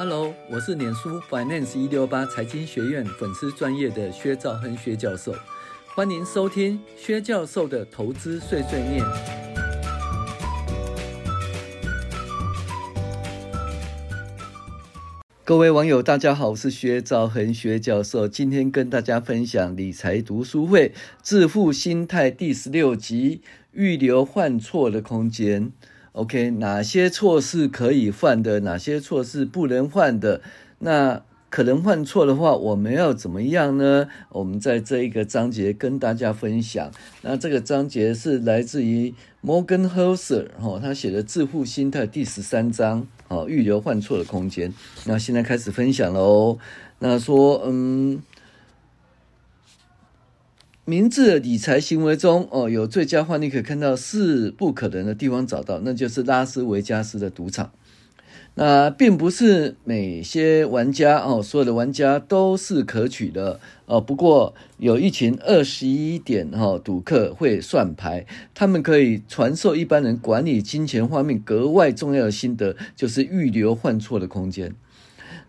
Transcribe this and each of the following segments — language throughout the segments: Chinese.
Hello，我是脸书 Finance 一六八财经学院粉丝专业的薛兆恒薛教授，欢迎收听薛教授的投资碎碎念。各位网友，大家好，我是薛兆恒薛教授，今天跟大家分享理财读书会致富心态第十六集：预留犯错的空间。OK，哪些错是可以犯的？哪些错是不能犯的？那可能犯错的话，我们要怎么样呢？我们在这一个章节跟大家分享。那这个章节是来自于 Morgan Housel 哈，他写的《致富心态》第十三章，好，预留犯错的空间。那现在开始分享了哦。那说，嗯。明智的理财行为中，哦，有最佳化，你可以看到是不可能的地方找到，那就是拉斯维加斯的赌场。那并不是每些玩家哦，所有的玩家都是可取的哦。不过有一群二十一点哈赌客会算牌，他们可以传授一般人管理金钱方面格外重要的心得，就是预留犯错的空间。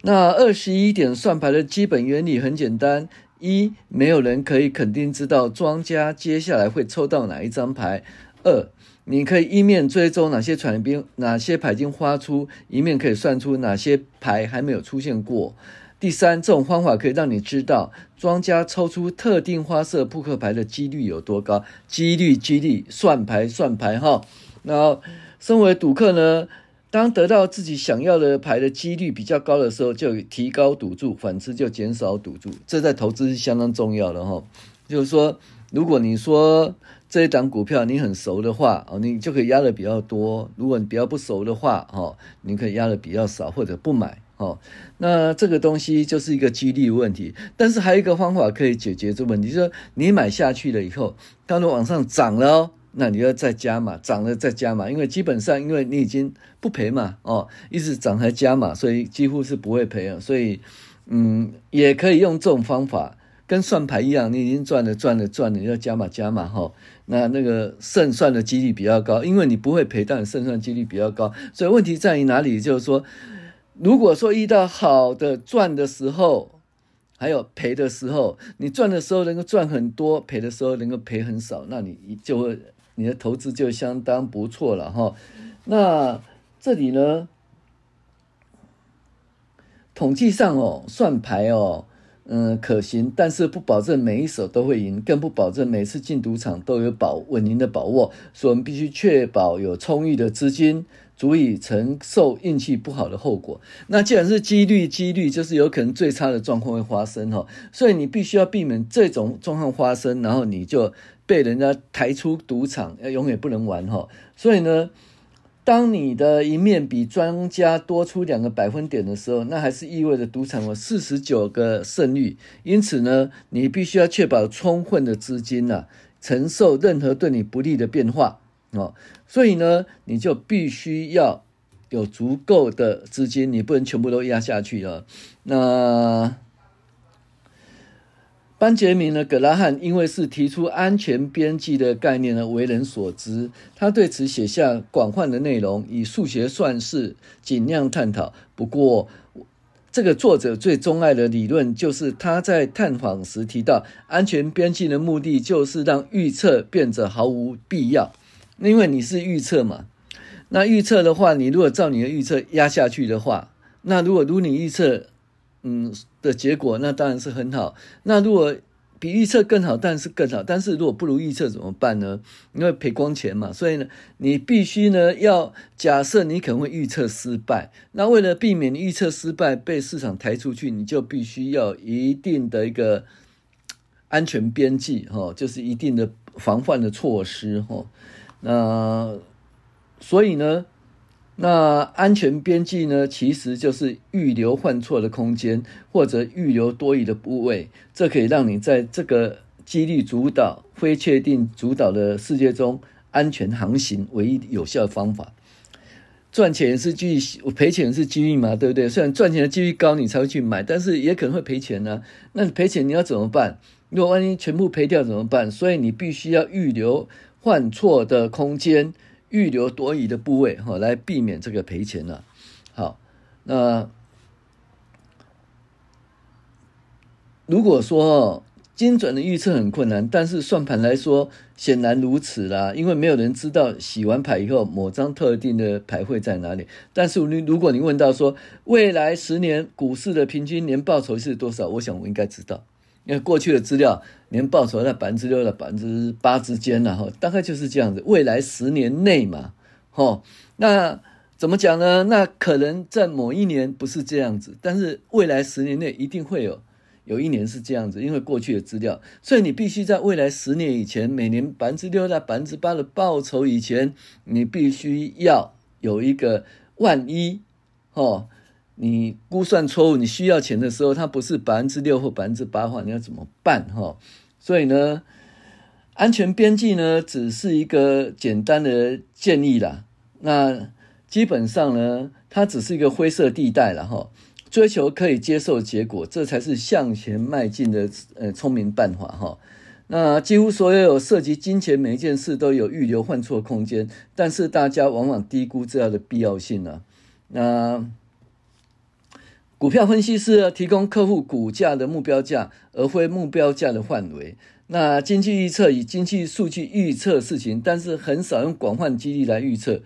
那二十一点算牌的基本原理很简单。一，没有人可以肯定知道庄家接下来会抽到哪一张牌。二，你可以一面追踪哪些传兵，哪些牌已经发出，一面可以算出哪些牌还没有出现过。第三，这种方法可以让你知道庄家抽出特定花色扑克牌的几率有多高。几率，几率，算牌，算牌，哈。然后，身为赌客呢？当得到自己想要的牌的几率比较高的时候，就提高赌注；反之就减少赌注。这在投资是相当重要的哈。就是说，如果你说这一档股票你很熟的话，哦，你就可以压的比较多；如果你比较不熟的话，哦，你可以压的比较少或者不买。哦，那这个东西就是一个几率问题。但是还有一个方法可以解决这个问题，就是说你买下去了以后，它都往上涨了。那你要再加码，涨了再加码，因为基本上因为你已经不赔嘛，哦，一直涨还加码，所以几乎是不会赔啊。所以，嗯，也可以用这种方法，跟算牌一样，你已经赚了赚了赚了，要加码加码哈。那那个胜算的几率比较高，因为你不会赔，但胜算几率比较高。所以问题在于哪里？就是说，如果说遇到好的赚的时候，还有赔的时候，你赚的时候能够赚很多，赔的时候能够赔很少，那你就会。你的投资就相当不错了哈，那这里呢，统计上哦，算牌哦，嗯，可行，但是不保证每一手都会赢，更不保证每次进赌场都有保稳赢的把握，所以我们必须确保有充裕的资金，足以承受运气不好的后果。那既然是几率，几率就是有可能最差的状况会发生哈，所以你必须要避免这种状况发生，然后你就。被人家抬出赌场，要永远不能玩哈。所以呢，当你的赢面比庄家多出两个百分点的时候，那还是意味着赌场有四十九个胜率。因此呢，你必须要确保充分的资金呐，承受任何对你不利的变化哦。所以呢，你就必须要有足够的资金，你不能全部都压下去了。那。班杰明呢，葛拉汉因为是提出安全边际的概念呢，为人所知。他对此写下广泛的内容，以数学算式尽量探讨。不过，这个作者最钟爱的理论就是他在探访时提到，安全边际的目的就是让预测变得毫无必要。因为你是预测嘛，那预测的话，你如果照你的预测压下去的话，那如果如你预测。嗯的结果，那当然是很好。那如果比预测更好，当然是更好。但是如果不如预测怎么办呢？因为赔光钱嘛。所以呢，你必须呢要假设你可能会预测失败。那为了避免预测失败被市场抬出去，你就必须要一定的一个安全边际哈，就是一定的防范的措施哈。那所以呢？那安全边际呢，其实就是预留犯错的空间，或者预留多余的部位，这可以让你在这个几率主导、非确定主导的世界中安全航行，唯一有效的方法。赚钱是机遇，赔钱是机遇嘛，对不对？虽然赚钱的几率高，你才会去买，但是也可能会赔钱呢、那你赔钱你要怎么办？如果万一全部赔掉怎么办？所以你必须要预留犯错的空间。预留多余的部位哈，来避免这个赔钱了。好，那如果说精准的预测很困难，但是算盘来说显然如此啦，因为没有人知道洗完牌以后某张特定的牌会在哪里。但是你如果你问到说未来十年股市的平均年报酬是多少，我想我应该知道。因为过去的资料年报酬在百分之六到百分之八之间了哈，大概就是这样子。未来十年内嘛，哈，那怎么讲呢？那可能在某一年不是这样子，但是未来十年内一定会有。有一年是这样子，因为过去的资料，所以你必须在未来十年以前，每年百分之六到百分之八的报酬以前，你必须要有一个万一，哦，你估算错误，你需要钱的时候，它不是百分之六或百分之八的话，你要怎么办？哈，所以呢，安全边际呢，只是一个简单的建议啦。那基本上呢，它只是一个灰色地带了，哈。追求可以接受结果，这才是向前迈进的呃聪明办法哈。那几乎所有涉及金钱每一件事都有预留换错空间，但是大家往往低估这样的必要性呢、啊。那股票分析师提供客户股价的目标价，而非目标价的范围。那经济预测以经济数据预测事情，但是很少用广泛机率来预测。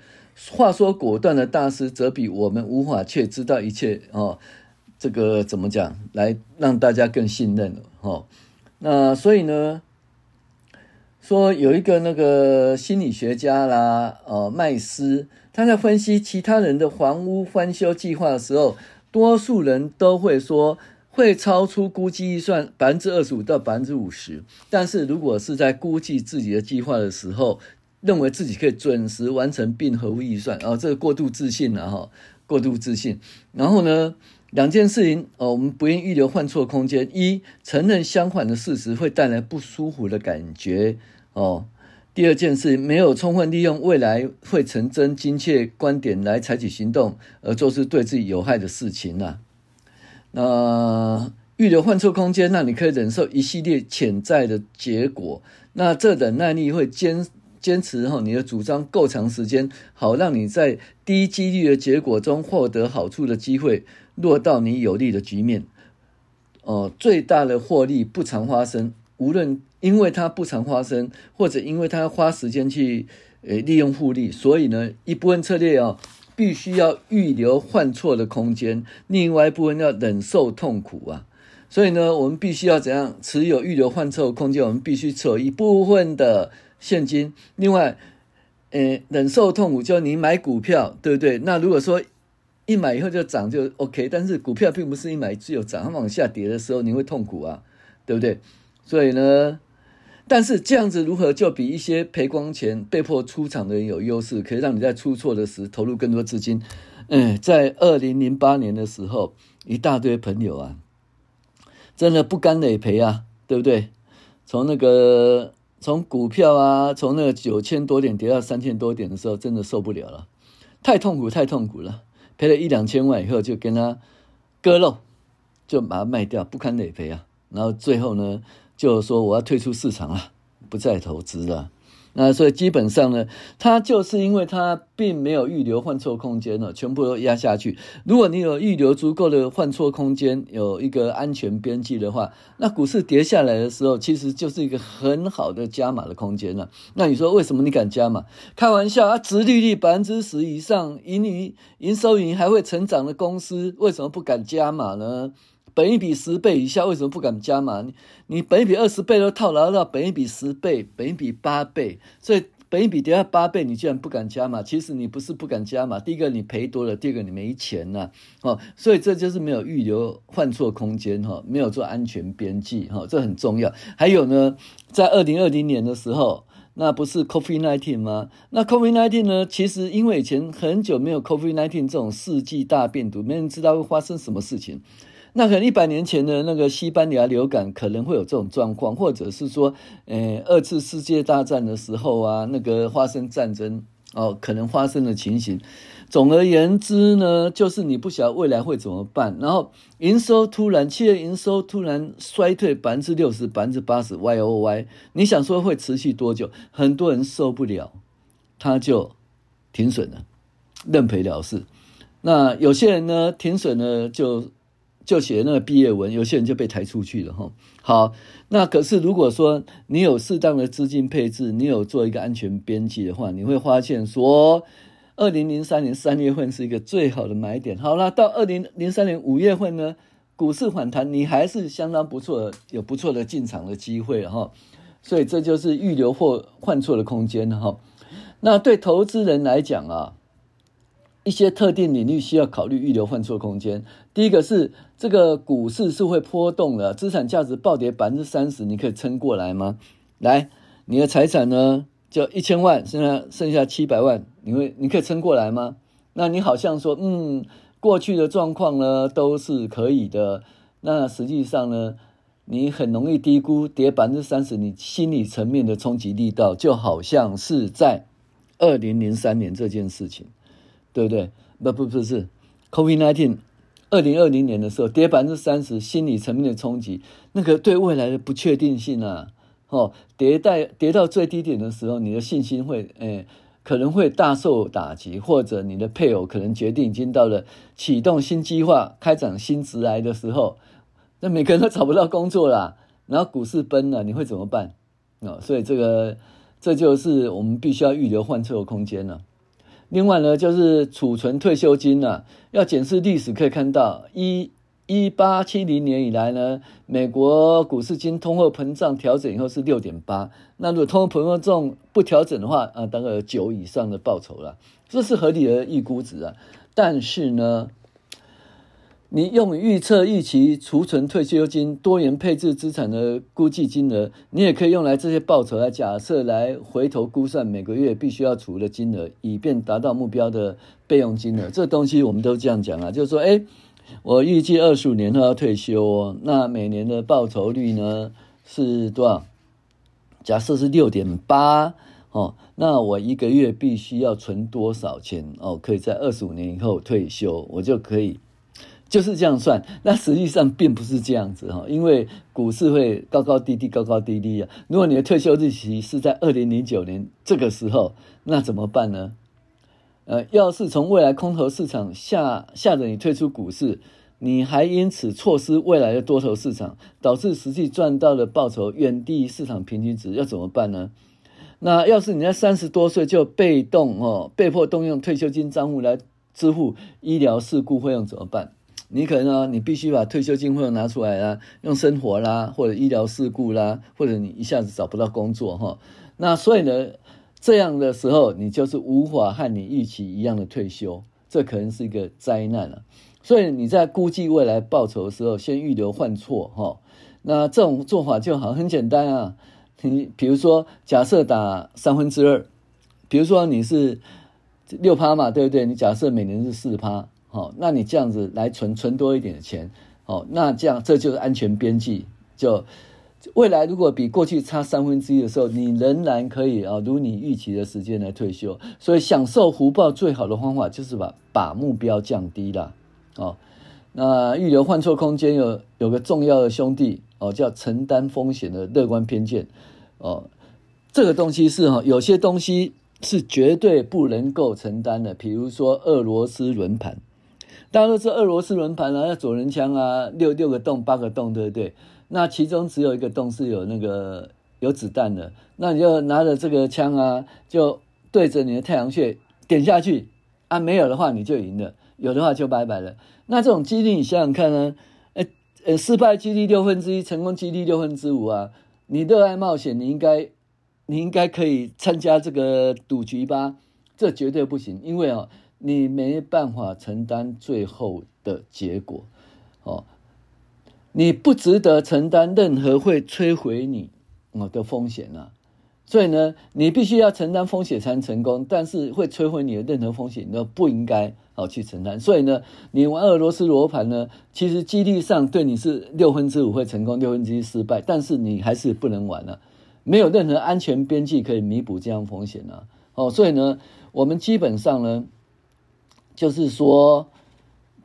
话说果断的大师，则比我们无法却知道一切哦。这个怎么讲？来让大家更信任哦。那所以呢，说有一个那个心理学家啦，呃，麦斯，他在分析其他人的房屋翻修计划的时候，多数人都会说会超出估计预算百分之二十五到百分之五十。但是如果是在估计自己的计划的时候，认为自己可以准时完成并合乎预算，哦，这个过度自信了哈，过度自信。然后呢，两件事情哦，我们不应预留犯错空间。一，承认相反的事实会带来不舒服的感觉哦。第二件事，没有充分利用未来会成真精确观点来采取行动，而做出对自己有害的事情呐。那预留换错空间，那你可以忍受一系列潜在的结果。那这忍耐力会坚。坚持哈，你的主张够长时间，好让你在低几率的结果中获得好处的机会落到你有利的局面。哦，最大的获利不常发生，无论因为它不常发生，或者因为它花时间去呃利用复利，所以呢，一部分策略哦，必须要预留犯错的空间，另外一部分要忍受痛苦啊。所以呢，我们必须要怎样持有预留犯错的空间？我们必须持有一部分的。现金，另外，呃，忍受痛苦，就你买股票，对不对？那如果说一买以后就涨，就 OK。但是股票并不是一买只有涨，它往下跌的时候你会痛苦啊，对不对？所以呢，但是这样子如何就比一些赔光钱被迫出场的人有优势，可以让你在出错的时投入更多资金。嗯，在二零零八年的时候，一大堆朋友啊，真的不甘累赔啊，对不对？从那个。从股票啊，从那个九千多点跌到三千多点的时候，真的受不了了，太痛苦，太痛苦了。赔了一两千万以后，就跟他割肉，就把它卖掉，不堪累赔啊。然后最后呢，就是说我要退出市场了，不再投资了。那所以基本上呢，它就是因为它并没有预留换错空间了，全部都压下去。如果你有预留足够的换错空间，有一个安全边际的话，那股市跌下来的时候，其实就是一个很好的加码的空间了。那你说为什么你敢加码？开玩笑啊，殖利率百分之十以上，盈利营收盈还会成长的公司，为什么不敢加码呢？本一比十倍以下，为什么不敢加码？你你本一比二十倍都套牢到本一比十倍，本一比八倍，所以本一比跌到八倍，你居然不敢加码？其实你不是不敢加码，第一个你赔多了，第二个你没钱呐、啊，哦，所以这就是没有预留换错空间哈，没有做安全边际哈，这很重要。还有呢，在二零二零年的时候，那不是 COVID-19 吗？那 COVID-19 呢？其实因为以前很久没有 COVID-19 这种世纪大病毒，没人知道会发生什么事情。那可能一百年前的那个西班牙流感可能会有这种状况，或者是说，呃，二次世界大战的时候啊，那个发生战争哦，可能发生的情形。总而言之呢，就是你不晓得未来会怎么办。然后营收突然，企业营收突然衰退百分之六十、百分之八十，Y O Y，你想说会持续多久？很多人受不了，他就停损了，认赔了事。那有些人呢，停损了就。就写那个毕业文，有些人就被抬出去了哈。好，那可是如果说你有适当的资金配置，你有做一个安全边际的话，你会发现说，二零零三年三月份是一个最好的买点。好了，到二零零三年五月份呢，股市反弹，你还是相当不错，有不错的进场的机会哈。所以这就是预留或换错的空间哈。那对投资人来讲啊。一些特定领域需要考虑预留换错空间。第一个是这个股市是会波动的，资产价值暴跌百分之三十，你可以撑过来吗？来，你的财产呢就一千万，现在剩下七百万，你会你可以撑过来吗？那你好像说，嗯，过去的状况呢都是可以的。那实际上呢，你很容易低估跌百分之三十，你心理层面的冲击力道，就好像是在二零零三年这件事情。对不对？不不不是，COVID-19，二零二零年的时候跌百分之三十，心理层面的冲击，那个对未来的不确定性啊，哦，跌在跌到最低点的时候，你的信心会，诶，可能会大受打击，或者你的配偶可能决定已经到了启动新计划、开展新职来的时候，那每个人都找不到工作了，然后股市崩了，你会怎么办？哦，所以这个这就是我们必须要预留换车的空间了。另外呢，就是储存退休金呢、啊，要检视历史可以看到，一一八七零年以来呢，美国股市经通货膨胀调整以后是六点八，那如果通货膨胀不调整的话，啊，大概有九以上的报酬了，这是合理的预估值啊，但是呢。你用预测预期储存退休金多元配置资产的估计金额，你也可以用来这些报酬来假设来回头估算每个月必须要储的金额，以便达到目标的备用金额。这东西我们都这样讲啊，就是说，哎，我预计二十五年后要退休哦，那每年的报酬率呢是多少？假设是六点八哦，那我一个月必须要存多少钱哦？可以在二十五年以后退休，我就可以。就是这样算，那实际上并不是这样子哈，因为股市会高高低低，高高低低啊。如果你的退休日期是在二零零九年这个时候，那怎么办呢？呃，要是从未来空头市场吓吓着你退出股市，你还因此错失未来的多头市场，导致实际赚到的报酬远低于市场平均值，要怎么办呢？那要是你在三十多岁就被动哦，被迫动用退休金账户来支付医疗事故费用怎么办？你可能呢，你必须把退休金会拿出来啦，用生活啦，或者医疗事故啦，或者你一下子找不到工作哈，那所以呢，这样的时候你就是无法和你预期一样的退休，这可能是一个灾难了。所以你在估计未来报酬的时候，先预留换错哈。那这种做法就好很简单啊，你比如说假设打三分之二，比如说你是六趴嘛，对不对？你假设每年是四趴。好，那你这样子来存存多一点的钱，好，那这样这就是安全边际。就未来如果比过去差三分之一的时候，你仍然可以啊，如你预期的时间来退休。所以享受福报最好的方法就是把把目标降低了。哦，那预留换错空间有有个重要的兄弟哦，叫承担风险的乐观偏见。哦，这个东西是哈，有些东西是绝对不能够承担的，比如说俄罗斯轮盘。大家都是俄罗斯轮盘啊，要左轮枪啊，六六个洞八个洞，对不对？那其中只有一个洞是有那个有子弹的，那你就拿着这个枪啊，就对着你的太阳穴点下去啊，没有的话你就赢了，有的话就拜拜了。那这种几率你想想看呢？呃呃，失败几率六分之一，成功几率六分之五啊。你热爱冒险，你应该你应该可以参加这个赌局吧？这绝对不行，因为哦。你没办法承担最后的结果，哦，你不值得承担任何会摧毁你哦的风险啊，所以呢，你必须要承担风险才能成功，但是会摧毁你的任何风险，你都不应该哦去承担。所以呢，你玩俄罗斯罗盘呢，其实几率上对你是六分之五会成功，六分之一失败，但是你还是不能玩了，没有任何安全边际可以弥补这样风险啊，哦，所以呢，我们基本上呢。就是说，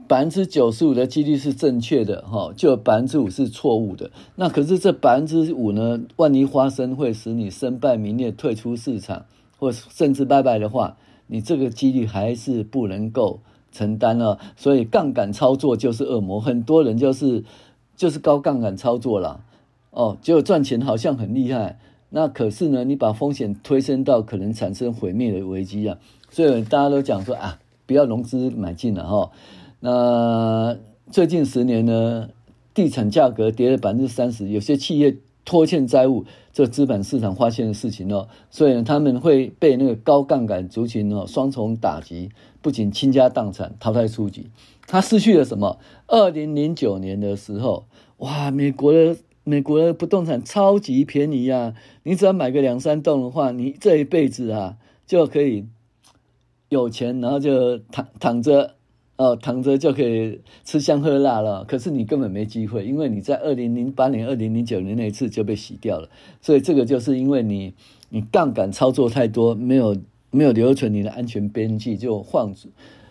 百分之九十五的几率是正确的，哈，就百分之五是错误的。那可是这百分之五呢，万一发生会使你身败名裂、退出市场，或甚至拜拜的话，你这个几率还是不能够承担了，所以杠杆操作就是恶魔，很多人就是就是高杠杆操作了，哦，结果赚钱好像很厉害，那可是呢，你把风险推升到可能产生毁灭的危机啊，所以大家都讲说啊，不要融资买进了哈。那最近十年呢，地产价格跌了百分之三十，有些企业拖欠债务。这资本市场发现的事情哦，所以呢，他们会被那个高杠杆族群哦双重打击，不仅倾家荡产、淘汰出局。他失去了什么？二零零九年的时候，哇，美国的美国的不动产超级便宜啊！你只要买个两三栋的话，你这一辈子啊就可以有钱，然后就躺躺着。哦，躺着就可以吃香喝辣了，可是你根本没机会，因为你在二零零八年、二零零九年那一次就被洗掉了，所以这个就是因为你你杠杆操作太多，没有没有留存你的安全边际，就晃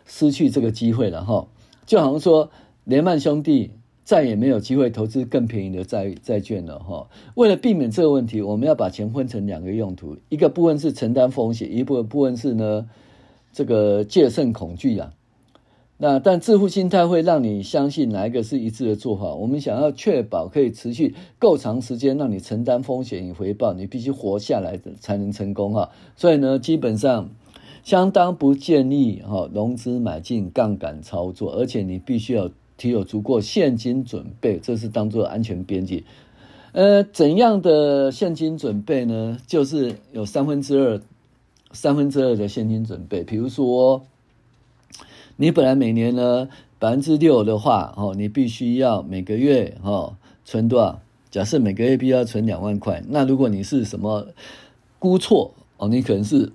失去这个机会了哈。就好像说雷曼兄弟再也没有机会投资更便宜的债债券了哈。为了避免这个问题，我们要把钱分成两个用途，一个部分是承担风险，一部分部分是呢这个戒慎恐惧啊。那但致富心态会让你相信哪一个是一致的做法？我们想要确保可以持续够长时间，让你承担风险与回报，你必须活下来的才能成功哈。所以呢，基本上相当不建议哈融资买进杠杆操作，而且你必须要提有足够现金准备，这是当做安全边际。呃，怎样的现金准备呢？就是有三分之二三分之二的现金准备，比如说。你本来每年呢百分之六的话，哦，你必须要每个月哦存多少？假设每个月必须要存两万块，那如果你是什么估错哦，你可能是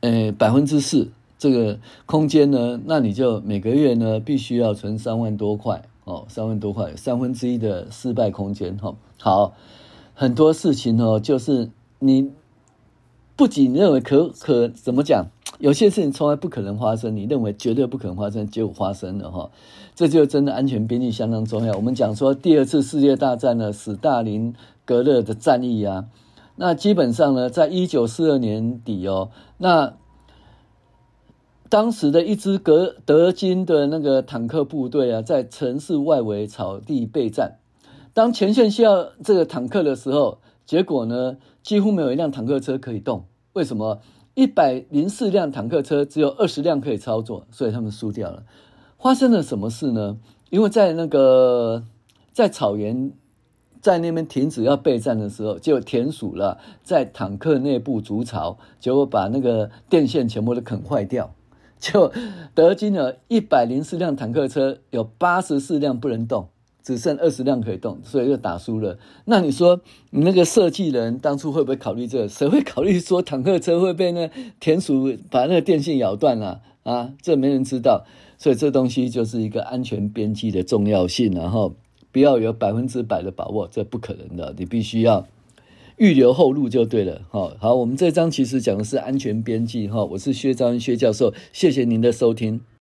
呃百分之四这个空间呢，那你就每个月呢必须要存三万多块哦，三万多块，三分之一的失败空间哈。好，很多事情哦，就是你不仅认为可可怎么讲？有些事情从来不可能发生，你认为绝对不可能发生，结果发生了哈，这就真的安全边际相当重要。我们讲说第二次世界大战呢，史大林格勒的战役啊，那基本上呢，在一九四二年底哦，那当时的一支格德军的那个坦克部队啊，在城市外围草地备战，当前线需要这个坦克的时候，结果呢，几乎没有一辆坦克车可以动，为什么？一百零四辆坦克车，只有二十辆可以操作，所以他们输掉了。发生了什么事呢？因为在那个在草原，在那边停止要备战的时候，就田鼠了在坦克内部筑巢，结果把那个电线全部都啃坏掉。就德军的一百零四辆坦克车，有八十四辆不能动。只剩二十辆可以动，所以就打输了。那你说，你那个设计人当初会不会考虑这个？谁会考虑说坦克车会被那田鼠把那个电线咬断了啊？啊，这没人知道。所以这东西就是一个安全边际的重要性，然后不要有百分之百的把握，这不可能的。你必须要预留后路就对了。好，好，我们这章其实讲的是安全边际。哈，我是薛兆亨薛教授，谢谢您的收听。